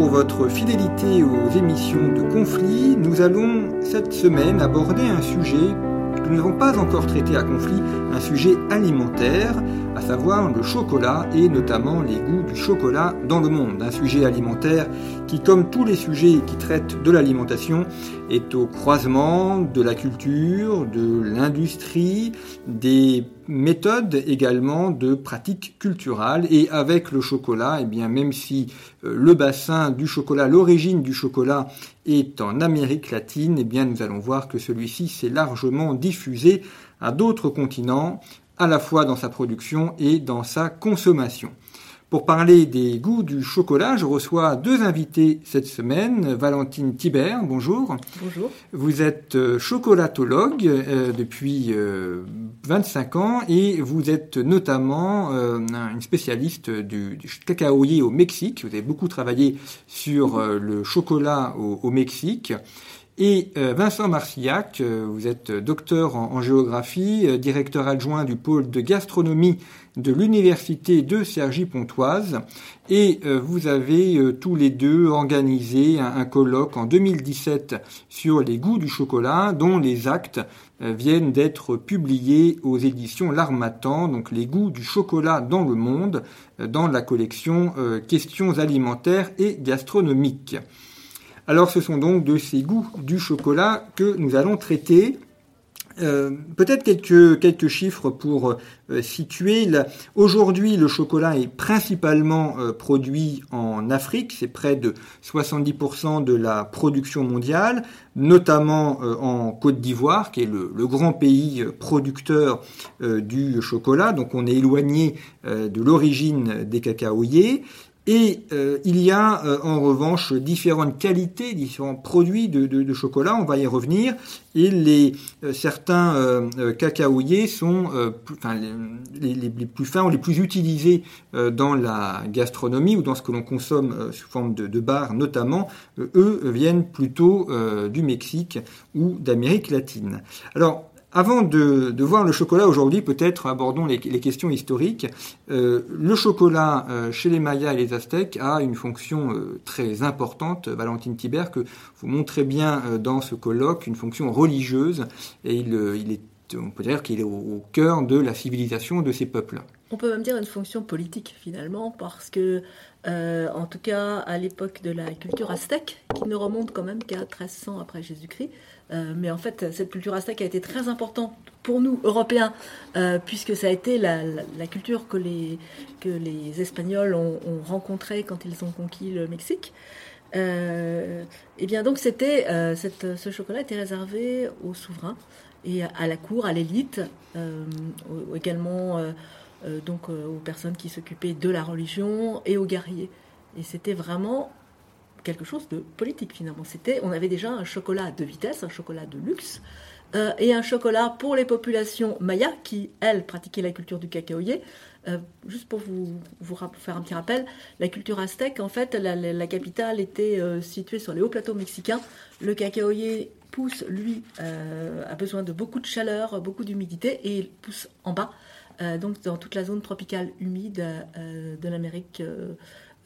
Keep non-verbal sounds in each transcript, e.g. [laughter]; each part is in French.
pour votre fidélité aux émissions de conflit. Nous allons cette semaine aborder un sujet que nous n'avons pas encore traité à conflit, un sujet alimentaire, à savoir le chocolat et notamment les goûts du chocolat dans le monde. Un sujet alimentaire qui, comme tous les sujets qui traitent de l'alimentation, est au croisement de la culture, de l'industrie, des méthodes également de pratiques culturelles. Et avec le chocolat, eh bien, même si euh, le bassin du chocolat, l'origine du chocolat est en Amérique latine, eh bien, nous allons voir que celui-ci s'est largement diffusé à d'autres continents, à la fois dans sa production et dans sa consommation. Pour parler des goûts du chocolat, je reçois deux invités cette semaine. Valentine Thibert, bonjour. Bonjour. Vous êtes euh, chocolatologue euh, depuis 25 euh, ans et vous êtes notamment une spécialiste du, du, cacaoyer au Mexique. Vous avez beaucoup travaillé sur le chocolat au, au Mexique. Et euh, Vincent Marcillac, euh, vous êtes docteur en, géographie, euh, directeur adjoint du pôle de gastronomie de l'université de Cergy-Pontoise, et vous avez tous les deux organisé un, colloque en 2017 sur les goûts du chocolat, dont les actes viennent d'être publiés aux éditions L'Armatan, donc les goûts du chocolat dans le monde, dans la collection Questions alimentaires et gastronomiques. Alors ce sont donc de ces goûts du chocolat que nous allons traiter. Euh, peut-être quelques, chiffres pour euh, situer. Aujourd'hui, le chocolat est principalement euh, produit en Afrique, c'est près de 70% de la production mondiale, notamment en Côte d'Ivoire, qui est le, le, grand pays producteur du chocolat. Donc on est éloigné de l'origine des cacaoyers. Et euh, il y a euh, en revanche différentes qualités, différents produits de, chocolat, on va y revenir. Et les, euh, certains cacaoyers sont enfin, les, plus fins ou les plus utilisés dans la gastronomie ou dans ce que l'on consomme sous forme de, de bar notamment. eux viennent plutôt du Mexique ou d'Amérique latine. Alors avant de, voir le chocolat aujourd'hui, peut-être abordons les, questions historiques. Euh, le chocolat euh, chez les Mayas et les Aztèques a une fonction euh, très importante, Valentine Thibert, que vous montrez bien dans ce colloque, une fonction religieuse, et il, est, on peut dire qu'il est au, cœur de la civilisation de ces peuples. On peut même dire une fonction politique finalement, parce que, en tout cas, à l'époque de la culture aztèque, qui ne remonte quand même qu'à 1300 après Jésus-Christ, euh, mais en fait, cette culture aztèque a été très importante pour nous, Européens, euh, puisque ça a été la, culture que les, que les Espagnols ont, rencontrée quand ils ont conquis le Mexique. Euh, et bien donc, c'était, ce chocolat était réservé aux souverains et à la cour, à l'élite, également donc aux personnes qui s'occupaient de la religion et aux guerriers. Et c'était vraiment quelque chose de politique finalement. C'était, on avait déjà un chocolat à deux vitesses, un chocolat de luxe, euh, et un chocolat pour les populations mayas qui, elles, pratiquaient la culture du cacaoyer. Euh, juste pour vous, faire un petit rappel, la culture aztèque, en fait, la, capitale était euh, située sur les hauts plateaux mexicains. Le cacaoyer pousse, lui, a besoin de beaucoup de chaleur, beaucoup d'humidité, et il pousse en bas, donc dans toute la zone tropicale humide de l'Amérique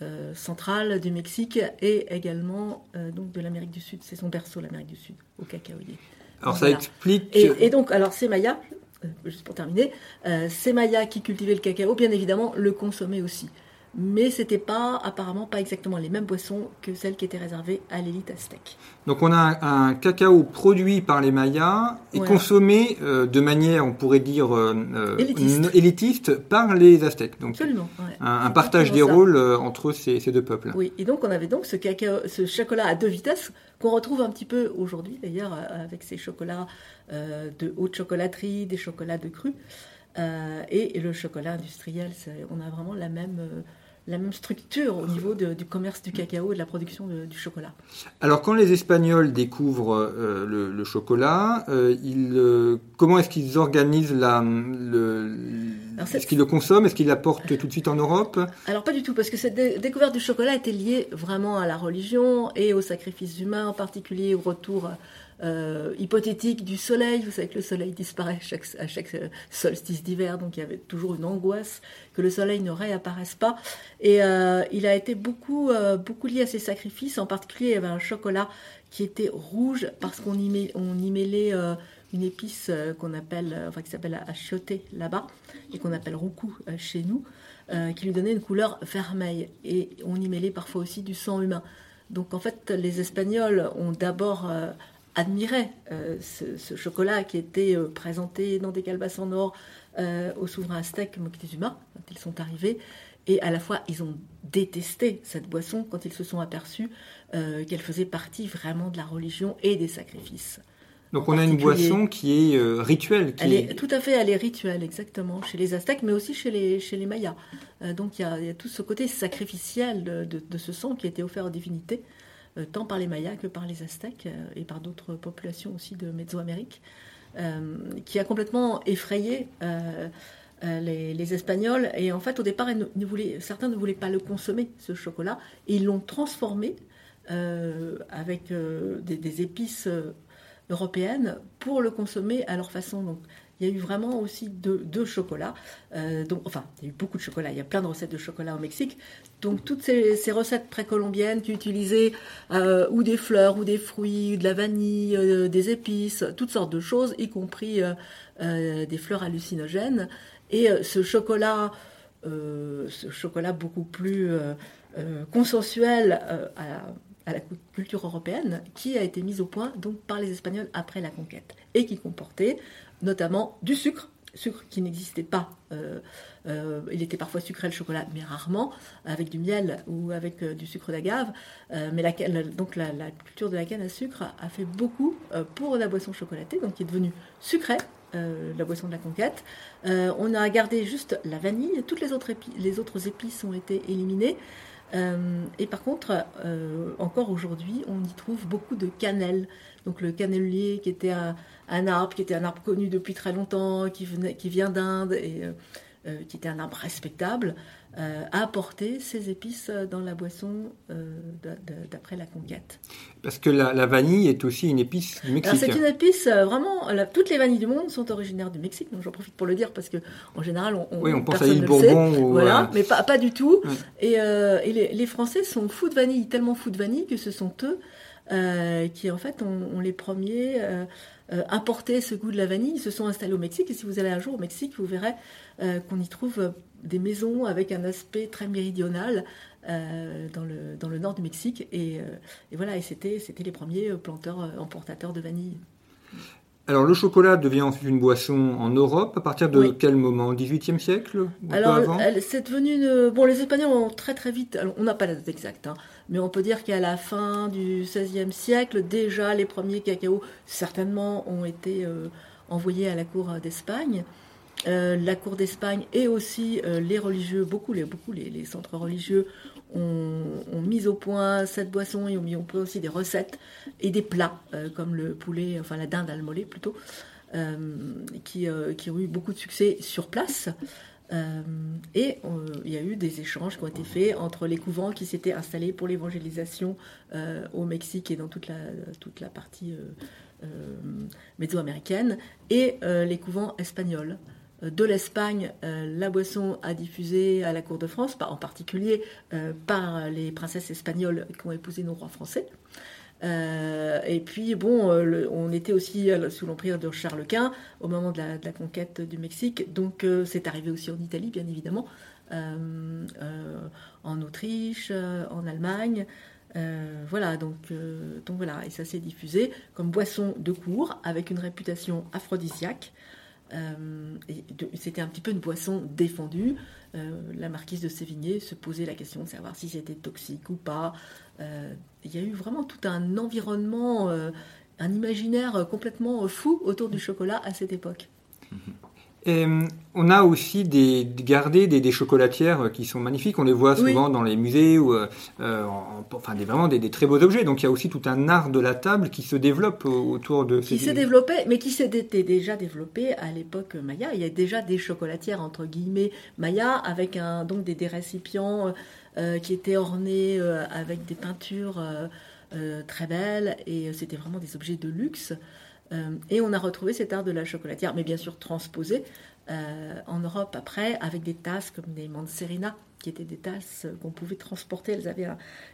euh, centrale du Mexique et également euh, donc de l'Amérique du Sud. C'est son berceau, l'Amérique du Sud, au cacaoyer. Alors ça explique. Et, donc, alors ces Mayas, euh, juste pour terminer, ces Mayas qui cultivaient le cacao, bien évidemment, le consommaient aussi. Mais c'était pas apparemment pas exactement les mêmes boissons que celles qui étaient réservées à l'élite aztèque. Donc on a un, cacao produit par les Mayas et consommé euh, de manière, on pourrait dire, euh, euh, élitiste. par les Aztèques. Donc Absolument. Un, partage des rôles entre ces, deux peuples. Oui, et donc on avait donc ce, cacao, ce chocolat à deux vitesses qu'on retrouve un petit peu aujourd'hui d'ailleurs avec ces chocolats de haute chocolaterie, des chocolats de cru. et, le chocolat industriel, on a vraiment la même, la même structure au niveau du commerce du cacao et de la production du chocolat. Alors quand les Espagnols découvrent euh, le, chocolat, euh, euh, comment est-ce qu'ils organisent la... Le, est-ce qu'ils le consomment? Est-ce qu'ils l'apportent tout de suite en Europe? Alors pas du tout, parce que cette découverte du chocolat était liée vraiment à la religion et aux sacrifices humains, en particulier au retour euh, hypothétique du soleil. Vous savez que le soleil disparaît à chaque euh, solstice d'hiver, donc il y avait toujours une angoisse que le soleil ne réapparaisse pas. Et euh, il a été beaucoup, beaucoup lié à ces sacrifices. En particulier, il y avait un chocolat qui était rouge parce qu'on y, on y mêlait une épice qu'on appelle, enfin qui s'appelle achioté là-bas et qu'on appelle roucou chez nous, qui lui donnait une couleur vermeille. Et on y mêlait parfois aussi du sang humain. Donc en fait, les Espagnols ont d'abord admirait euh, ce, chocolat qui était euh, présenté dans des calebasses en or euh, aux souverains aztèques Moctezuma quand ils sont arrivés. Et à la fois, ils ont détesté cette boisson quand ils se sont aperçus qu'elle faisait partie vraiment de la religion et des sacrifices. Donc on a une boisson qui est rituelle. Qui elle est... Tout à fait, elle est rituelle, exactement, chez les Aztèques, mais aussi chez les, chez les Mayas. donc il y, a, tout ce côté sacrificiel de, de, ce sang qui a été offert aux divinités. Euh, tant par les Mayas que par les Aztèques euh, et par d'autres populations aussi de Mésoamérique, euh, qui a complètement effrayé les, Espagnols. Et en fait, au départ, certains ne voulaient pas le consommer, ce chocolat, et ils l'ont transformé avec des, épices européennes pour le consommer à leur façon. Donc, il y a eu vraiment aussi deux, chocolats. Euh, donc, enfin, il y a eu beaucoup de chocolat. Il y a plein de recettes de chocolat au Mexique. Donc, toutes ces, recettes précolombiennes qui utilisaient euh, ou des fleurs, ou des fruits, ou de la vanille, euh, des épices, toutes sortes de choses, y compris des fleurs hallucinogènes. Et ce chocolat, ce chocolat beaucoup plus consensuel à la culture européenne qui a été mis au point donc par les Espagnols après la conquête et qui comportait notamment du sucre, sucre qui n'existait pas. Euh, euh, il était parfois sucré le chocolat, mais rarement, avec du miel ou avec euh, du sucre d'agave. mais la, culture de la canne à sucre a fait beaucoup pour la boisson chocolatée, donc qui est devenue sucrée. la boisson de la conquête. on a gardé juste la vanille, toutes les autres épices ont été éliminées. Et par contre, encore aujourd'hui, on y trouve beaucoup de cannelle. Donc le cannelier qui était un, arbre qui était un arbre connu depuis très longtemps, qui, venait, qui vient d'Inde et euh, euh, qui était un arbre respectable, euh, a apporté ses épices dans la boisson d'après la conquête. Parce que la, vanille est aussi une épice du Mexique. C'est une épice vraiment. toutes les vanilles du monde sont originaires du Mexique, donc j'en profite pour le dire parce que en général on, oui, on pense à l'île Bourbon. Ou, voilà, mais pas, pas du tout. Et, les, les, Français sont fous de vanille, tellement fous de vanille que ce sont eux qui en fait ont, les premiers euh, importer ce goût de la vanille. Ils se sont installés au Mexique et si vous allez un jour au Mexique, vous verrez euh, qu'on y trouve euh, des maisons avec un aspect très méridional dans, le, dans le nord du Mexique. Et, voilà, et c'était, c'était les premiers planteurs, importateurs de vanille. Alors le chocolat devient ensuite une boisson en Europe à partir de quel moment? 18e siècle? Alors c'est devenu bon les Espagnols ont très très vite on n'a pas la date exacte hein, mais on peut dire qu'à la fin du XVIe siècle, déjà les premiers cacaos, certainement, ont été euh, envoyés à la cour d'Espagne. Euh, la cour d'Espagne et aussi euh, les religieux, beaucoup, les, centres religieux ont, mis au point cette boisson et ont mis au point aussi des recettes et des plats comme le poulet, enfin la dinde al plutôt, qui, ont eu beaucoup de succès sur place. Euh, et euh, il y a eu des échanges qui ont été faits entre les couvents qui s'étaient installés pour l'évangélisation euh, au Mexique et dans toute la, toute la partie mésoaméricaine et les couvents espagnols. De l'Espagne, la boisson a diffusé à la cour de France, en particulier par les princesses espagnoles qui ont épousé nos rois français. Euh, et puis, bon, euh, on était aussi sous l'empire de Charles Quint au moment de la, conquête du Mexique. Donc, euh, c'est arrivé aussi en Italie, bien évidemment, en Autriche, en Allemagne. voilà, donc, donc voilà, et ça s'est diffusé comme boisson de cours avec une réputation aphrodisiaque. C'était un petit peu une boisson défendue. la marquise de Sévigné se posait la question de savoir si c'était toxique ou pas. il y a eu vraiment tout un environnement un imaginaire complètement fou autour du chocolat à cette époque. Et on a aussi des, gardé des, chocolatières qui sont magnifiques. On les voit souvent dans les musées ou euh, enfin des, vraiment des, très beaux objets. Donc il y a aussi tout un art de la table qui se développe autour de qui s'est développé, mais qui s'était déjà développé à l'époque Maya. Il y a déjà des chocolatières entre guillemets Maya avec un donc des, récipients euh, qui étaient ornés euh, avec des peintures. Euh, très belle et euh, c'était vraiment des objets de luxe. Euh, et on a retrouvé cet art de la chocolatière, mais bien sûr transposé en Europe après avec des tasses comme des Manserina qui étaient des tasses qu'on pouvait transporter. Elles avaient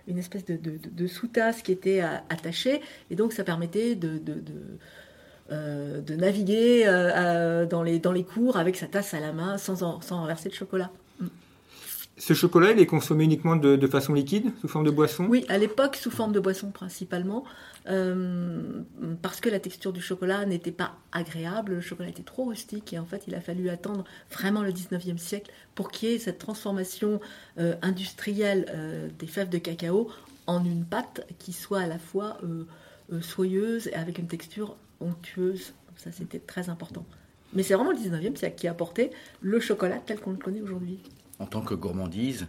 une espèce de, sous-tasse qui était attachée, et donc ça permettait de, naviguer dans, les, cours avec sa tasse à la main sans, sans renverser de chocolat. Ce chocolat, il est consommé uniquement de, façon liquide, sous forme de boisson? Oui, à l'époque, sous forme de boisson principalement, euh, parce que la texture du chocolat n'était pas agréable, le chocolat était trop rustique, et en fait, il a fallu attendre vraiment le 19e siècle pour qu'il y ait cette transformation euh, industrielle euh, des fèves de cacao en une pâte qui soit à la fois soyeuse et avec une texture onctueuse. Ça, c'était très important. Mais c'est vraiment le 19e siècle qui a apporté le chocolat tel qu'on le connaît aujourd'hui en tant que gourmandise.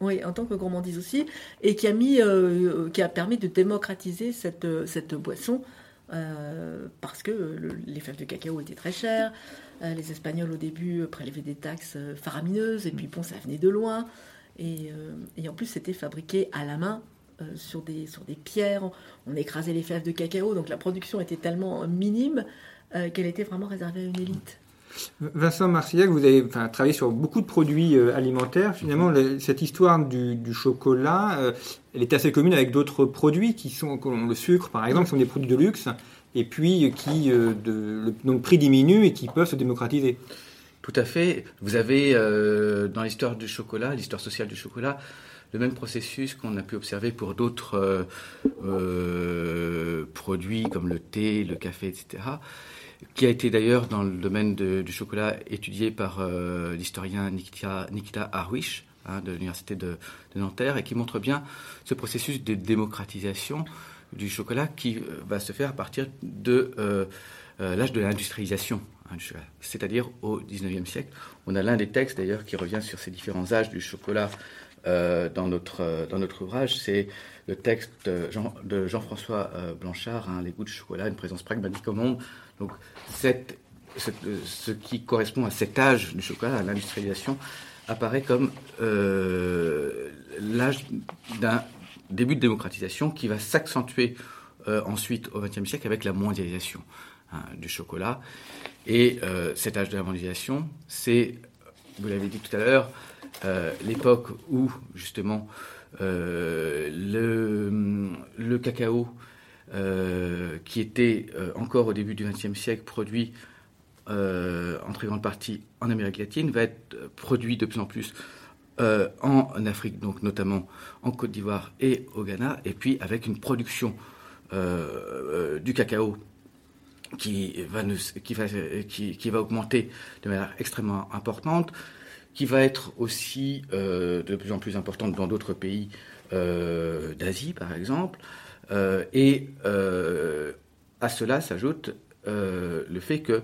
Oui, en tant que gourmandise aussi, et qui a, euh, a permis de démocratiser cette, cette boisson, euh, parce que les fèves de cacao étaient très chères, euh, les Espagnols au début prélevaient des taxes faramineuses, et puis bon, ça venait de loin, et, en plus c'était fabriqué à la main. sur des pierres, on écrasait les fèves de cacao, donc la production était tellement minime qu'elle était vraiment réservée à une élite. Vincent Marcillac, vous avez travaillé sur beaucoup de produits euh, alimentaires. Finalement, cette histoire du, chocolat, euh, elle est assez commune avec d'autres produits qui sont, comme le sucre par exemple, qui sont des produits de luxe, et puis qui, euh, de, le, prix diminue et qui peuvent se démocratiser. Tout à fait. Vous avez dans l'histoire du chocolat, l'histoire sociale du chocolat, le même processus qu'on a pu observer pour d'autres produits comme le thé, le café, etc qui a été d'ailleurs dans le domaine du chocolat étudié par euh, l'historien Nikita, Nikita hein, de l'université de, Nanterre et qui montre bien ce processus de démocratisation du chocolat qui euh, va se faire à partir de euh, l'âge de l'industrialisation. Hein, c'est-à-dire au 19e siècle. On a l'un des textes d'ailleurs qui revient sur ces différents âges du chocolat dans, notre, dans notre ouvrage, c'est le texte de, Jean, françois Blanchard, hein, Les goûts de chocolat, une présence pragmatique au monde, donc, ce qui correspond à cet âge du chocolat, à l'industrialisation, apparaît comme euh, l'âge d'un début de démocratisation qui va s'accentuer euh, ensuite au XXe siècle avec la mondialisation hein, du chocolat. Et euh, cet âge de la mondialisation, c'est, vous l'avez dit tout à l'heure, l'époque où justement le, cacao euh, qui était euh, encore au début du XXe siècle produit euh, en très grande partie en Amérique latine, va être produit de plus en plus en Afrique, donc notamment en Côte d'Ivoire et au Ghana, et puis avec une production du cacao qui va, qui, va, qui, qui va augmenter de manière extrêmement importante, qui va être aussi de plus en plus importante dans d'autres pays d'Asie, par exemple. Euh, et euh, à cela s'ajoute euh, le fait que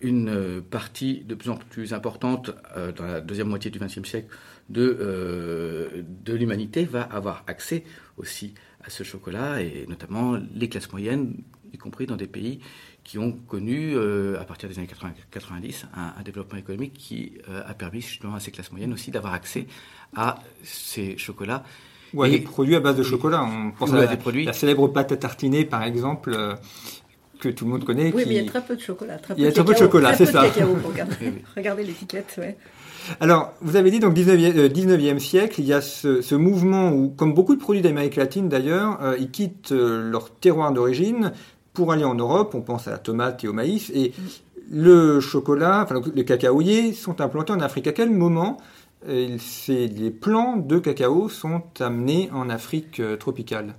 une partie de plus en plus importante dans la deuxième moitié du XXe siècle de, de l'humanité va avoir accès aussi à ce chocolat, et notamment les classes moyennes, y compris dans des pays qui ont connu, à partir des années 80, 90, un, développement économique qui a permis justement à ces classes moyennes aussi d'avoir accès à ces chocolats ou à des produits à base de chocolat. On pense à, la, des produits. la célèbre pâte à tartiner, par exemple, euh, que tout le monde connaît. Oui, mais il y a très peu de chocolat. il y a très peu de chocolat, c'est ça. regardez [laughs] l'étiquette, ouais. Alors, vous avez dit, donc, 19e, 19e euh, siècle, il y a ce, ce, mouvement où, comme beaucoup de produits d'Amérique latine d'ailleurs, euh, ils quittent leur terroir d'origine pour aller en Europe. On pense à la tomate et au maïs. Et mm. le chocolat, enfin, les cacaoyers sont implantés en Afrique. À quel moment les plants de cacao sont amenés en Afrique tropicale.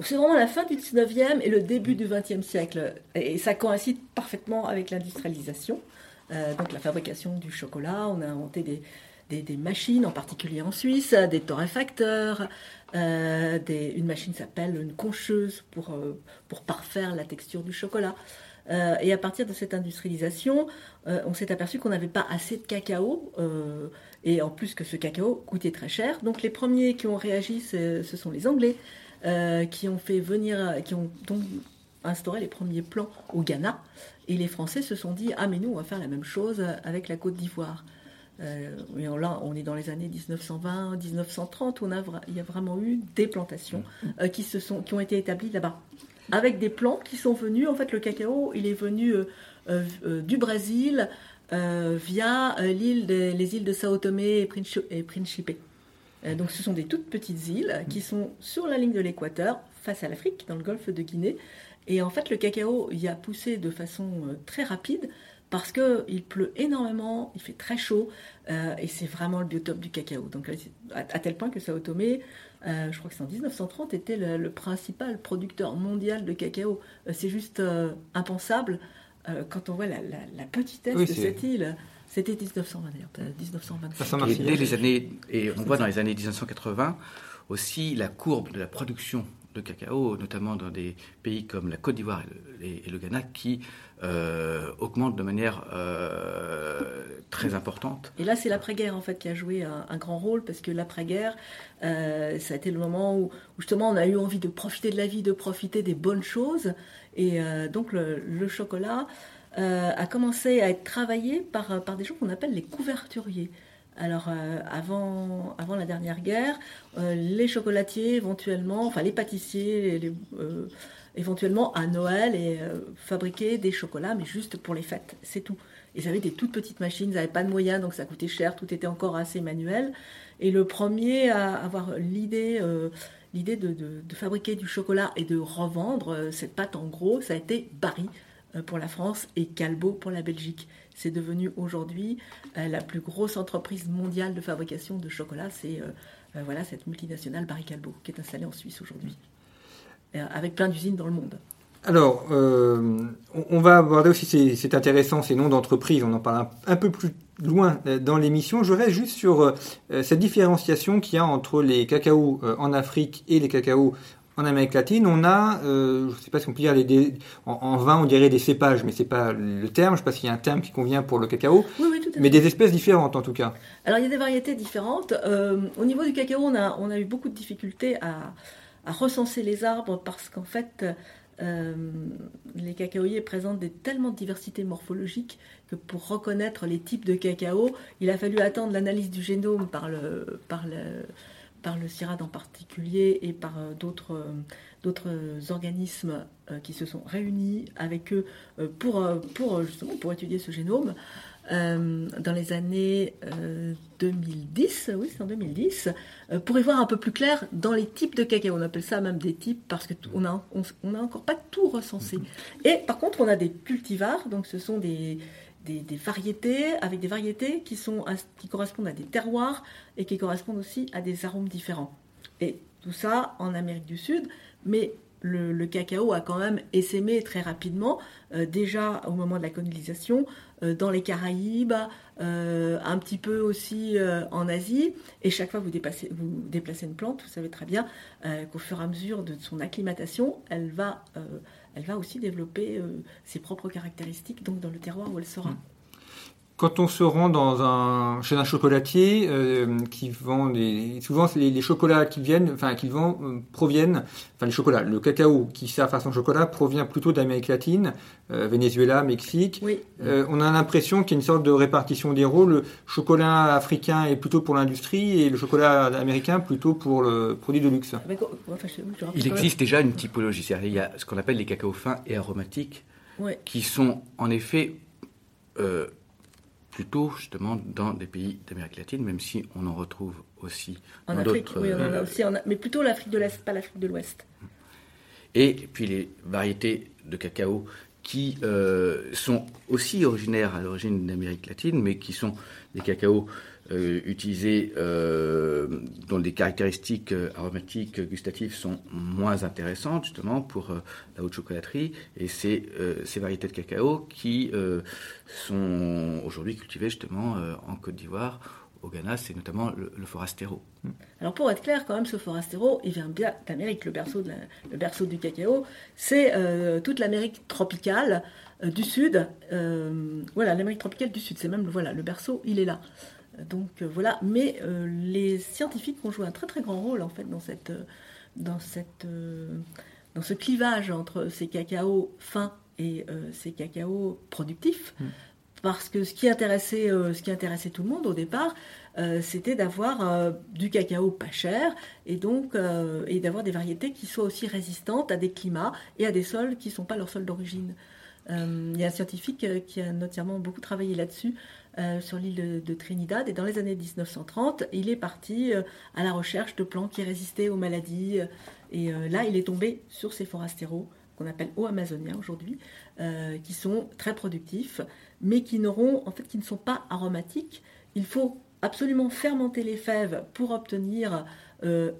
C'est vraiment la fin du 19e et le début du 20e siècle. Et ça coïncide parfaitement avec l'industrialisation. donc la fabrication du chocolat, on a inventé des, machines, en particulier en Suisse, des torréfacteurs. Euh, une machine s'appelle une concheuse pour, euh, parfaire la texture du chocolat. Euh, et à partir de cette industrialisation, on s'est aperçu qu'on n'avait pas assez de cacao, et en plus que ce cacao coûtait très cher. Donc les premiers qui ont réagi, ce, sont les Anglais, qui ont fait venir, qui ont donc instauré les premiers plans au Ghana. Et les Français se sont dit, ah mais nous, on va faire la même chose avec la Côte d'Ivoire. Euh, là, on est dans les années 1920, 1930, où on il y a vraiment eu des plantations euh, qui, se sont, qui ont été établies là-bas. Avec des plants qui sont venus, en fait, le cacao, il est venu euh, du Brésil via l'île les îles de Sao Tomé et Principe. donc, ce sont des toutes petites îles qui sont sur la ligne de l'équateur, face à l'Afrique, dans le golfe de Guinée. Et en fait, le cacao y a poussé de façon très rapide parce qu'il pleut énormément, il fait très chaud, euh, et c'est vraiment le biotope du cacao. Donc, à, tel point que Sao Tomé, euh, je crois que c'est en 1930, était le, principal producteur mondial de cacao. Euh, c'est juste impensable quand on voit la, petitesse de cette île. C'était 1920 d'ailleurs, 1925. Et dès les années, et on voit dans les années 1980 aussi la courbe de la production de cacao, notamment dans des pays comme la Côte d'Ivoire et, le Ghana, qui euh, augmente de manière euh, très importante. Et là, c'est l'après-guerre en fait qui a joué un, grand rôle parce que l'après-guerre, euh, ça a été le moment où, justement on a eu envie de profiter de la vie, de profiter des bonnes choses, et donc le, chocolat a commencé à être travaillé par, par des gens qu'on appelle les couverturiers. Alors, avant, avant la dernière guerre, les chocolatiers, éventuellement, enfin les pâtissiers, les, éventuellement à Noël et euh, fabriquer des chocolats, mais juste pour les fêtes, c'est tout. Ils avaient des toutes petites machines, ils n'avaient pas de moyens, donc ça coûtait cher, tout était encore assez manuel. Et le premier à avoir l'idée euh, l'idée de, fabriquer du chocolat et de revendre euh, cette pâte en gros, ça a été Barry pour la France et Calbo pour la Belgique. C'est devenu aujourd'hui la plus grosse entreprise mondiale de fabrication de chocolat. C'est voilà cette multinationale Barry Calbo qui est installée en Suisse aujourd'hui. Euh, avec plein d'usines dans le monde. Alors, euh, on va aborder aussi, c'est intéressant, ces noms d'entreprise, on en parle un, peu plus loin euh, dans l'émission. Je reste juste sur cette différenciation qu'il y a entre les cacaos en Afrique et les cacaos en Amérique latine. On a, je ne sais pas si on peut dire, les, en, vin on dirait des cépages, mais c'est pas le terme, je ne sais pas s'il y a un terme qui convient pour le cacao, oui, oui, tout à fait. mais des espèces différentes en tout cas. Alors il y a des variétés différentes. au niveau du cacao, on a, on a eu beaucoup de difficultés à à recenser les arbres parce qu'en fait, euh, les cacaoyers présentent des, tellement de diversité morphologique que pour reconnaître les types de cacao, il a fallu attendre l'analyse du génome par le, par le, par le CIRAD en particulier et par euh, d'autres, euh, d'autres organismes qui se sont réunis avec eux pour, pour, justement, pour étudier ce génome. Euh, dans les années 2010, euh, oui c'est en 2010, euh, pour y voir un peu plus clair dans les types de cacao. On appelle ça même des types parce qu'on n'a on, a encore pas tout recensé. Et par contre, on a des cultivars, donc ce sont des, des, variétés avec des variétés qui, sont, qui correspondent à des terroirs et qui correspondent aussi à des arômes différents. Et tout ça en Amérique du Sud, mais le, cacao a quand même essaimé très rapidement, déjà au moment de la colonisation, euh, dans les Caraïbes, euh, un petit peu aussi euh, en Asie. Et chaque fois que vous déplacez, vous déplacez une plante, vous savez très bien qu'au fur et à mesure de son acclimatation, elle va, elle va aussi développer ses propres caractéristiques, donc dans le terroir où elle sera. Quand on se rend dans un, chez un chocolatier euh, qui vend des, souvent les, chocolats qui viennent, enfin qui vend euh, proviennent, enfin les chocolats, le cacao qui sert à faire son chocolat provient plutôt d'Amérique latine, euh, Venezuela, Mexique. Oui. on a l'impression qu'il y a une sorte de répartition des rôles. Le chocolat africain est plutôt pour l'industrie et le chocolat américain plutôt pour le produit de luxe. Il existe déjà une typologie, il y a ce qu'on appelle les cacaos fins et aromatiques, qui sont en effet plutôt justement dans des pays d'Amérique latine, même si on en retrouve aussi en Afrique. Oui, on en a euh, aussi, mais plutôt l'Afrique de l'Est, pas l'Afrique de l'Ouest. Et puis les variétés de cacao qui euh, sont aussi originaires à l'origine d'Amérique latine, mais qui sont des cacaos utilisés dont les caractéristiques aromatiques gustatives sont moins intéressantes justement pour la haute chocolaterie et c'est ces variétés de cacao qui sont aujourd'hui cultivées justement en Côte d'Ivoire au Ghana, c'est notamment le, forastero. Alors pour être clair, quand même, ce forastero, il vient bien d'Amérique, le berceau, le du cacao. C'est euh, toute l'Amérique tropicale euh, du Sud. Euh, voilà, l'Amérique tropicale du Sud, c'est même voilà, le berceau, il est là. Donc voilà, mais les scientifiques ont joué un très très grand rôle en fait dans cette, dans cette, dans ce clivage entre ces cacaos fins et ces cacaos productifs. Mm parce que ce qui intéressait, euh, ce qui intéressait tout le monde au départ, euh, c'était d'avoir euh, du cacao pas cher et donc et d'avoir des variétés qui soient aussi résistantes à des climats et à des sols qui ne sont pas leur sol d'origine. Il y a un scientifique qui a notamment beaucoup travaillé là-dessus sur l'île de, Trinidad et dans les années 1930, il est parti à la recherche de plants qui résistaient aux maladies et là, il est tombé sur ces forastéraux qu'on appelle eau amazoniens aujourd'hui, qui sont très productifs, mais qui n'auront, en fait, qui ne sont pas aromatiques. Il faut absolument fermenter les fèves pour obtenir euh,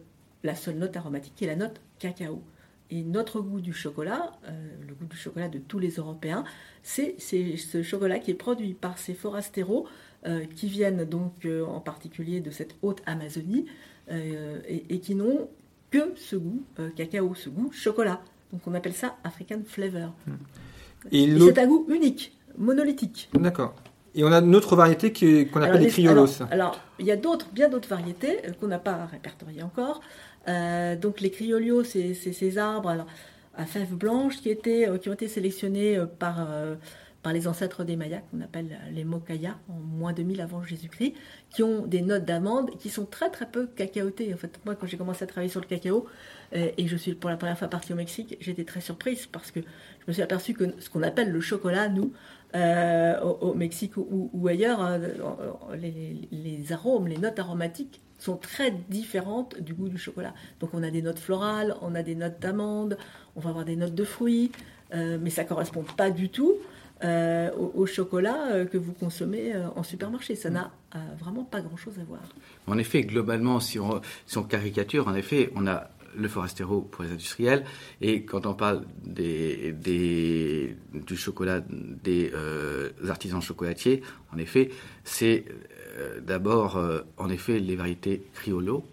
la seule note aromatique qui est la note cacao. Et notre goût du chocolat, euh, le goût du chocolat de tous les Européens, c'est ce chocolat qui est produit par ces forastéraux euh, qui viennent donc en particulier de cette haute Amazonie et, qui n'ont que ce goût cacao, ce goût chocolat. Donc on appelle ça African flavor. Hmm. et c'est un goût unique monolithique. D'accord. Et on a une autre variété qu'on appelle les, criollos. Alors, il y a d'autres, bien d'autres variétés euh, qu'on n'a pas répertoriées encore. Euh, donc les criollos, c'est ces arbres alors, à fèves blanches qui, étaient, euh, qui ont été sélectionnés par, par les ancêtres des Mayas, qu'on appelle les Mokayas, en moins 2000 avant Jésus-Christ, qui ont des notes d'amande qui sont très très peu cacaotées. En fait, moi, quand j'ai commencé à travailler sur le cacao, et je suis pour la première fois partie au Mexique, j'étais très surprise parce que je me suis aperçu que ce qu'on appelle le chocolat, nous, euh, au, Mexique ou, ailleurs, hein, les, arômes, les notes aromatiques sont très différentes du goût du chocolat. Donc on a des notes florales, on a des notes d'amande, on va avoir des notes de fruits, euh, mais ça ne correspond pas du tout euh, au, chocolat que vous consommez en supermarché. Ça n'a vraiment pas grand-chose à voir. En effet, globalement, si on, si on caricature, en effet, on a le forastero pour les industriels. Et quand on parle des, du chocolat des euh, artisans chocolatiers, en effet, c'est euh, d'abord, euh, en effet, les variétés criollo.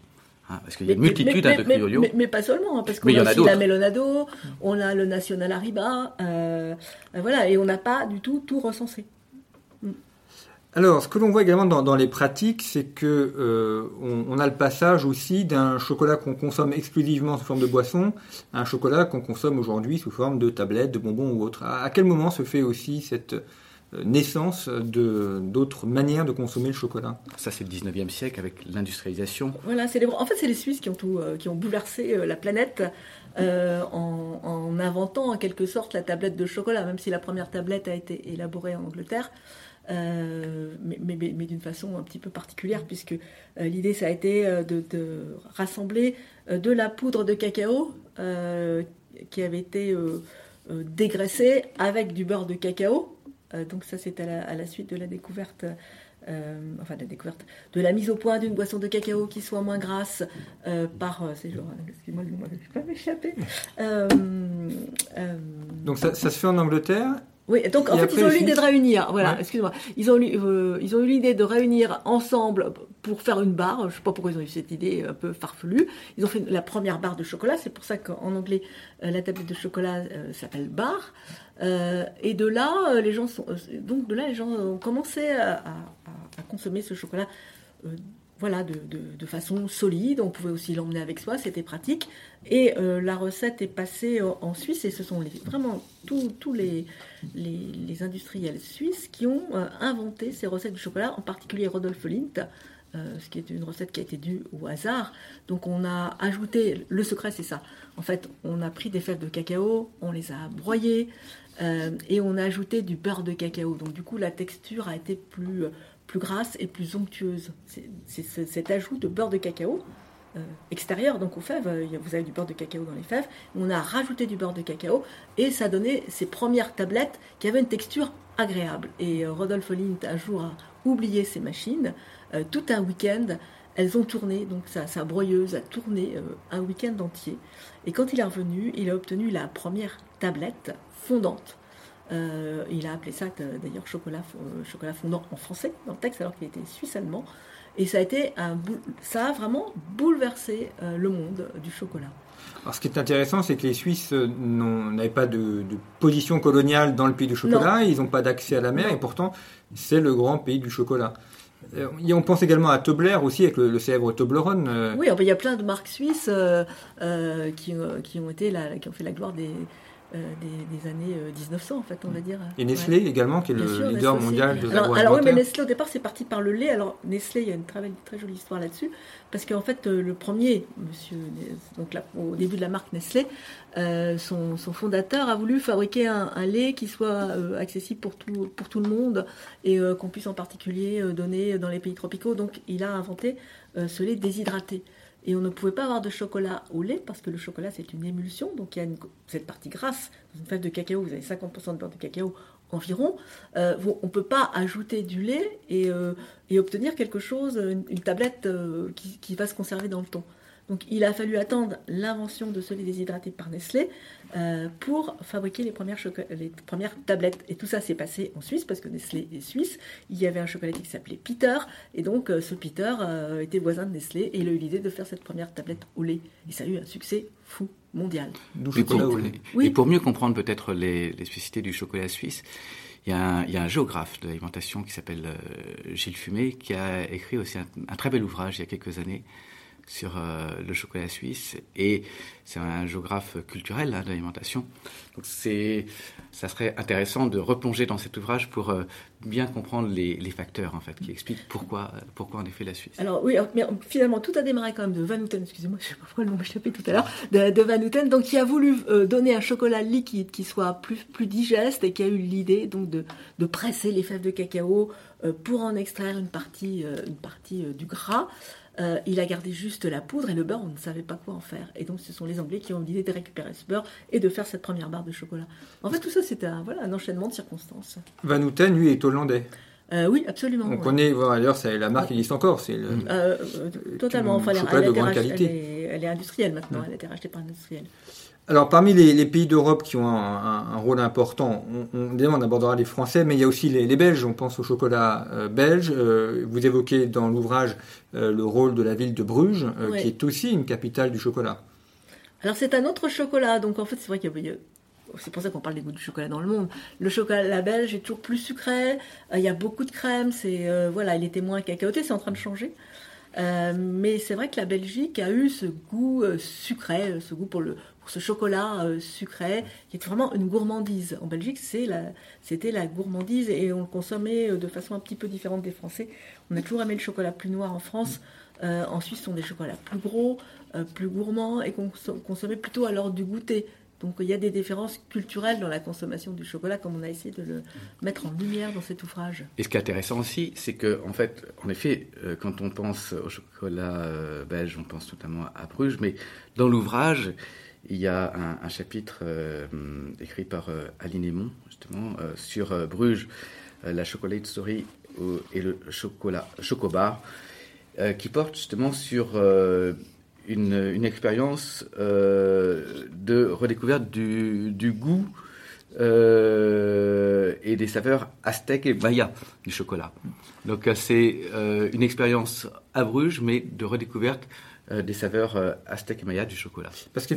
Hein, parce qu'il y a une multitude mais, de criollo. Mais, pas seulement, hein, parce qu'on a aussi la Melonado, on a le National Arriba, voilà, et on n'a pas du tout tout recensé. Alors, ce que l'on voit également dans, les pratiques, c'est que euh, on, a le passage aussi d'un chocolat qu'on consomme exclusivement sous forme de boisson à un chocolat qu'on consomme aujourd'hui sous forme de tablettes, de bonbons ou autre. À, quel moment se fait aussi cette euh, naissance d'autres manières de consommer le chocolat? Ça, c'est le 19e siècle avec l'industrialisation. Voilà, c'est en fait, c'est les Suisses qui ont, tout, euh, qui ont bouleversé la planète en, en, inventant en quelque sorte la tablette de chocolat, même si la première tablette a été élaborée en Angleterre. Euh, mais, d'une façon un petit peu particulière, puisque euh, l'idée, ça a été euh, de, rassembler de la poudre de cacao qui avait été dégraissée avec du beurre de cacao. donc ça, c'est à, la, suite de la découverte enfin la découverte, de la mise au point d'une boisson de cacao qui soit moins grasse par, c'est genre, excuse-moi, le nom pas m'échapper. Donc ça, se fait en Angleterre oui, donc en fait, ils ont eu l'idée de réunir. Voilà, excuse-moi. Ils ont, eu, euh, ils ont eu l'idée de réunir ensemble pour faire une barre. Je ne sais pas pourquoi ils ont eu cette idée un peu farfelue. Ils ont fait la première barre de chocolat. C'est pour ça qu'en anglais, euh, la tablette de chocolat euh, s'appelle barre. et de là, les gens sont, donc de là, les gens ont commencé à, à consommer ce chocolat voilà, de, façon solide. On pouvait aussi l'emmener avec soi, c'était pratique. Et euh, la recette est passée en Suisse et ce sont vraiment tous les, industriels suisses qui ont euh, inventé ces recettes de chocolat, en particulier Rodolphe Lindt. Euh, ce qui est une recette qui a été due au hasard. Donc on a ajouté, le secret c'est ça, en fait on a pris des fèves de cacao, on les a broyées et on a ajouté du beurre de cacao. Donc du coup la texture a été plus, plus grasse et plus onctueuse. C'est cet ajout de beurre de cacao euh, extérieur, donc aux fèves, euh, vous avez du beurre de cacao dans les fèves, on a rajouté du beurre de cacao et ça donnait ces premières tablettes qui avaient une texture agréable. Et euh, Rodolphe Lindt un jour a oublié ses machines. tout un week-end, elles ont tourné, donc sa, sa broyeuse a tourné un week-end entier. Et quand il est revenu, il a obtenu la première tablette fondante. Il a appelé ça d'ailleurs chocolat, chocolat fondant en français dans le texte alors qu'il était suisse-allemand. Et ça a, été un, ça a vraiment bouleversé le monde du chocolat. Alors, ce qui est intéressant, c'est que les Suisses euh, n'avaient pas de, position coloniale dans le pays du chocolat, ils n'ont pas d'accès à la mer, et pourtant, c'est le grand pays du chocolat. Euh, on pense également à Tobler aussi, avec le, célèbre Toblerone. Euh. Oui, il y a plein de marques suisses qui, qui, ont été qui ont fait la gloire des, euh, des, années 1900, euh, en fait, on va dire. Et Nestlé également, qui est le leader mondial de alors, alors oui, mais Nestlé, au départ, c'est parti par le lait. Alors, Nestlé, il y a une très, très jolie histoire là-dessus. Parce qu'en fait, euh, le premier, monsieur, donc là, au début de la marque Nestlé, son, son, fondateur a voulu fabriquer un, lait qui soit accessible pour tout, pour tout le monde et qu'on puisse en particulier donner dans les pays tropicaux. Donc, il a inventé ce lait déshydraté. Et on ne pouvait pas avoir de chocolat au lait parce que le chocolat c'est une émulsion, donc il y a cette partie grasse. Dans une fève de cacao, vous avez 50% de beurre de cacao environ. Euh, on ne peut pas ajouter du lait et, euh, obtenir quelque chose, une, tablette euh, qui, qui, va se conserver dans le temps. Donc il a fallu attendre l'invention de ce lait déshydraté par Nestlé euh, pour fabriquer les premières, les premières tablettes. Et tout ça s'est passé en Suisse parce que Nestlé est suisse. Il y avait un chocolatier qui s'appelait Peter et donc euh, ce Peter euh, était voisin de Nestlé et il a eu l'idée de faire cette première tablette au lait. Et ça a eu un succès fou mondial. Et pour, et pour mieux comprendre peut-être les, spécificités du chocolat suisse, il y, a un, il y, a un, géographe de l'alimentation qui s'appelle Gilles Fumé qui a écrit aussi un, très bel ouvrage il y a quelques années sur euh, le chocolat suisse et c'est un géographe culturel hein, de. Donc ça serait intéressant de replonger dans cet ouvrage pour euh, bien comprendre les, facteurs en fait qui expliquent pourquoi, pourquoi en effet la Suisse. Alors oui, finalement tout a démarré quand même de Van Houten, excusez-moi, je ne sais pas pourquoi le nom m'échappait tout à l'heure, de, Van Houten, donc qui a voulu euh, donner un chocolat liquide qui soit plus, plus digeste et qui a eu l'idée de, de presser les fèves de cacao pour en extraire une partie, une partie du gras. Euh, il a gardé juste la poudre et le beurre, on ne savait pas quoi en faire. Et donc, ce sont les Anglais qui ont décidé de récupérer ce beurre et de faire cette première barre de chocolat. En fait, tout ça, c'était un, voilà, un enchaînement de circonstances. Van Houten, lui, est hollandais. Euh, oui, absolument. On connaît, d'ailleurs, la marque existe encore. C'est euh, totalement. Enfin, elle, de grande qualité. Elle est, industrielle maintenant. Elle a été rachetée par un industriel. Alors, parmi les, pays d'Europe qui ont un, rôle important, on, on, abordera les Français, mais il y a aussi les, Belges. On pense au chocolat euh, belge. Euh, vous évoquez dans l'ouvrage le rôle de la ville de Bruges, qui est aussi une capitale du chocolat. Alors, c'est un autre chocolat. Donc, en fait, c'est vrai qu'il y a c'est pour ça qu'on parle des goûts du chocolat dans le monde. Le chocolat belge est toujours plus sucré. il y a beaucoup de crème. C'est voilà, il était moins cacaoté. C'est en train de changer. mais c'est vrai que la Belgique a eu ce goût sucré, ce goût pour le, ce chocolat euh, sucré, qui est vraiment une gourmandise. En Belgique, c'était la, gourmandise et on le consommait euh, de façon un petit peu différente des Français. On a toujours aimé le chocolat plus noir en France. Euh, en Suisse, sont des chocolats plus gros, plus gourmands et qu'on consommait plutôt à l'heure du goûter. Donc il y a des différences culturelles dans la consommation du chocolat, comme on a essayé de le mettre en lumière dans cet ouvrage. Et ce qui est intéressant aussi, c'est que, en fait, en effet, quand on pense au chocolat belge, on pense notamment à Bruges, mais dans l'ouvrage, il y a un, chapitre euh, écrit par euh, Aline Aymon, justement, euh, sur Bruges, la chocolate story et le chocolat chocobar, qui porte justement sur une, expérience de redécouverte du, goût et des saveurs aztèques et mayas du chocolat. Donc c'est une expérience à Bruges, mais de redécouverte euh, des saveurs euh, aztèques et mayas du chocolat. Parce que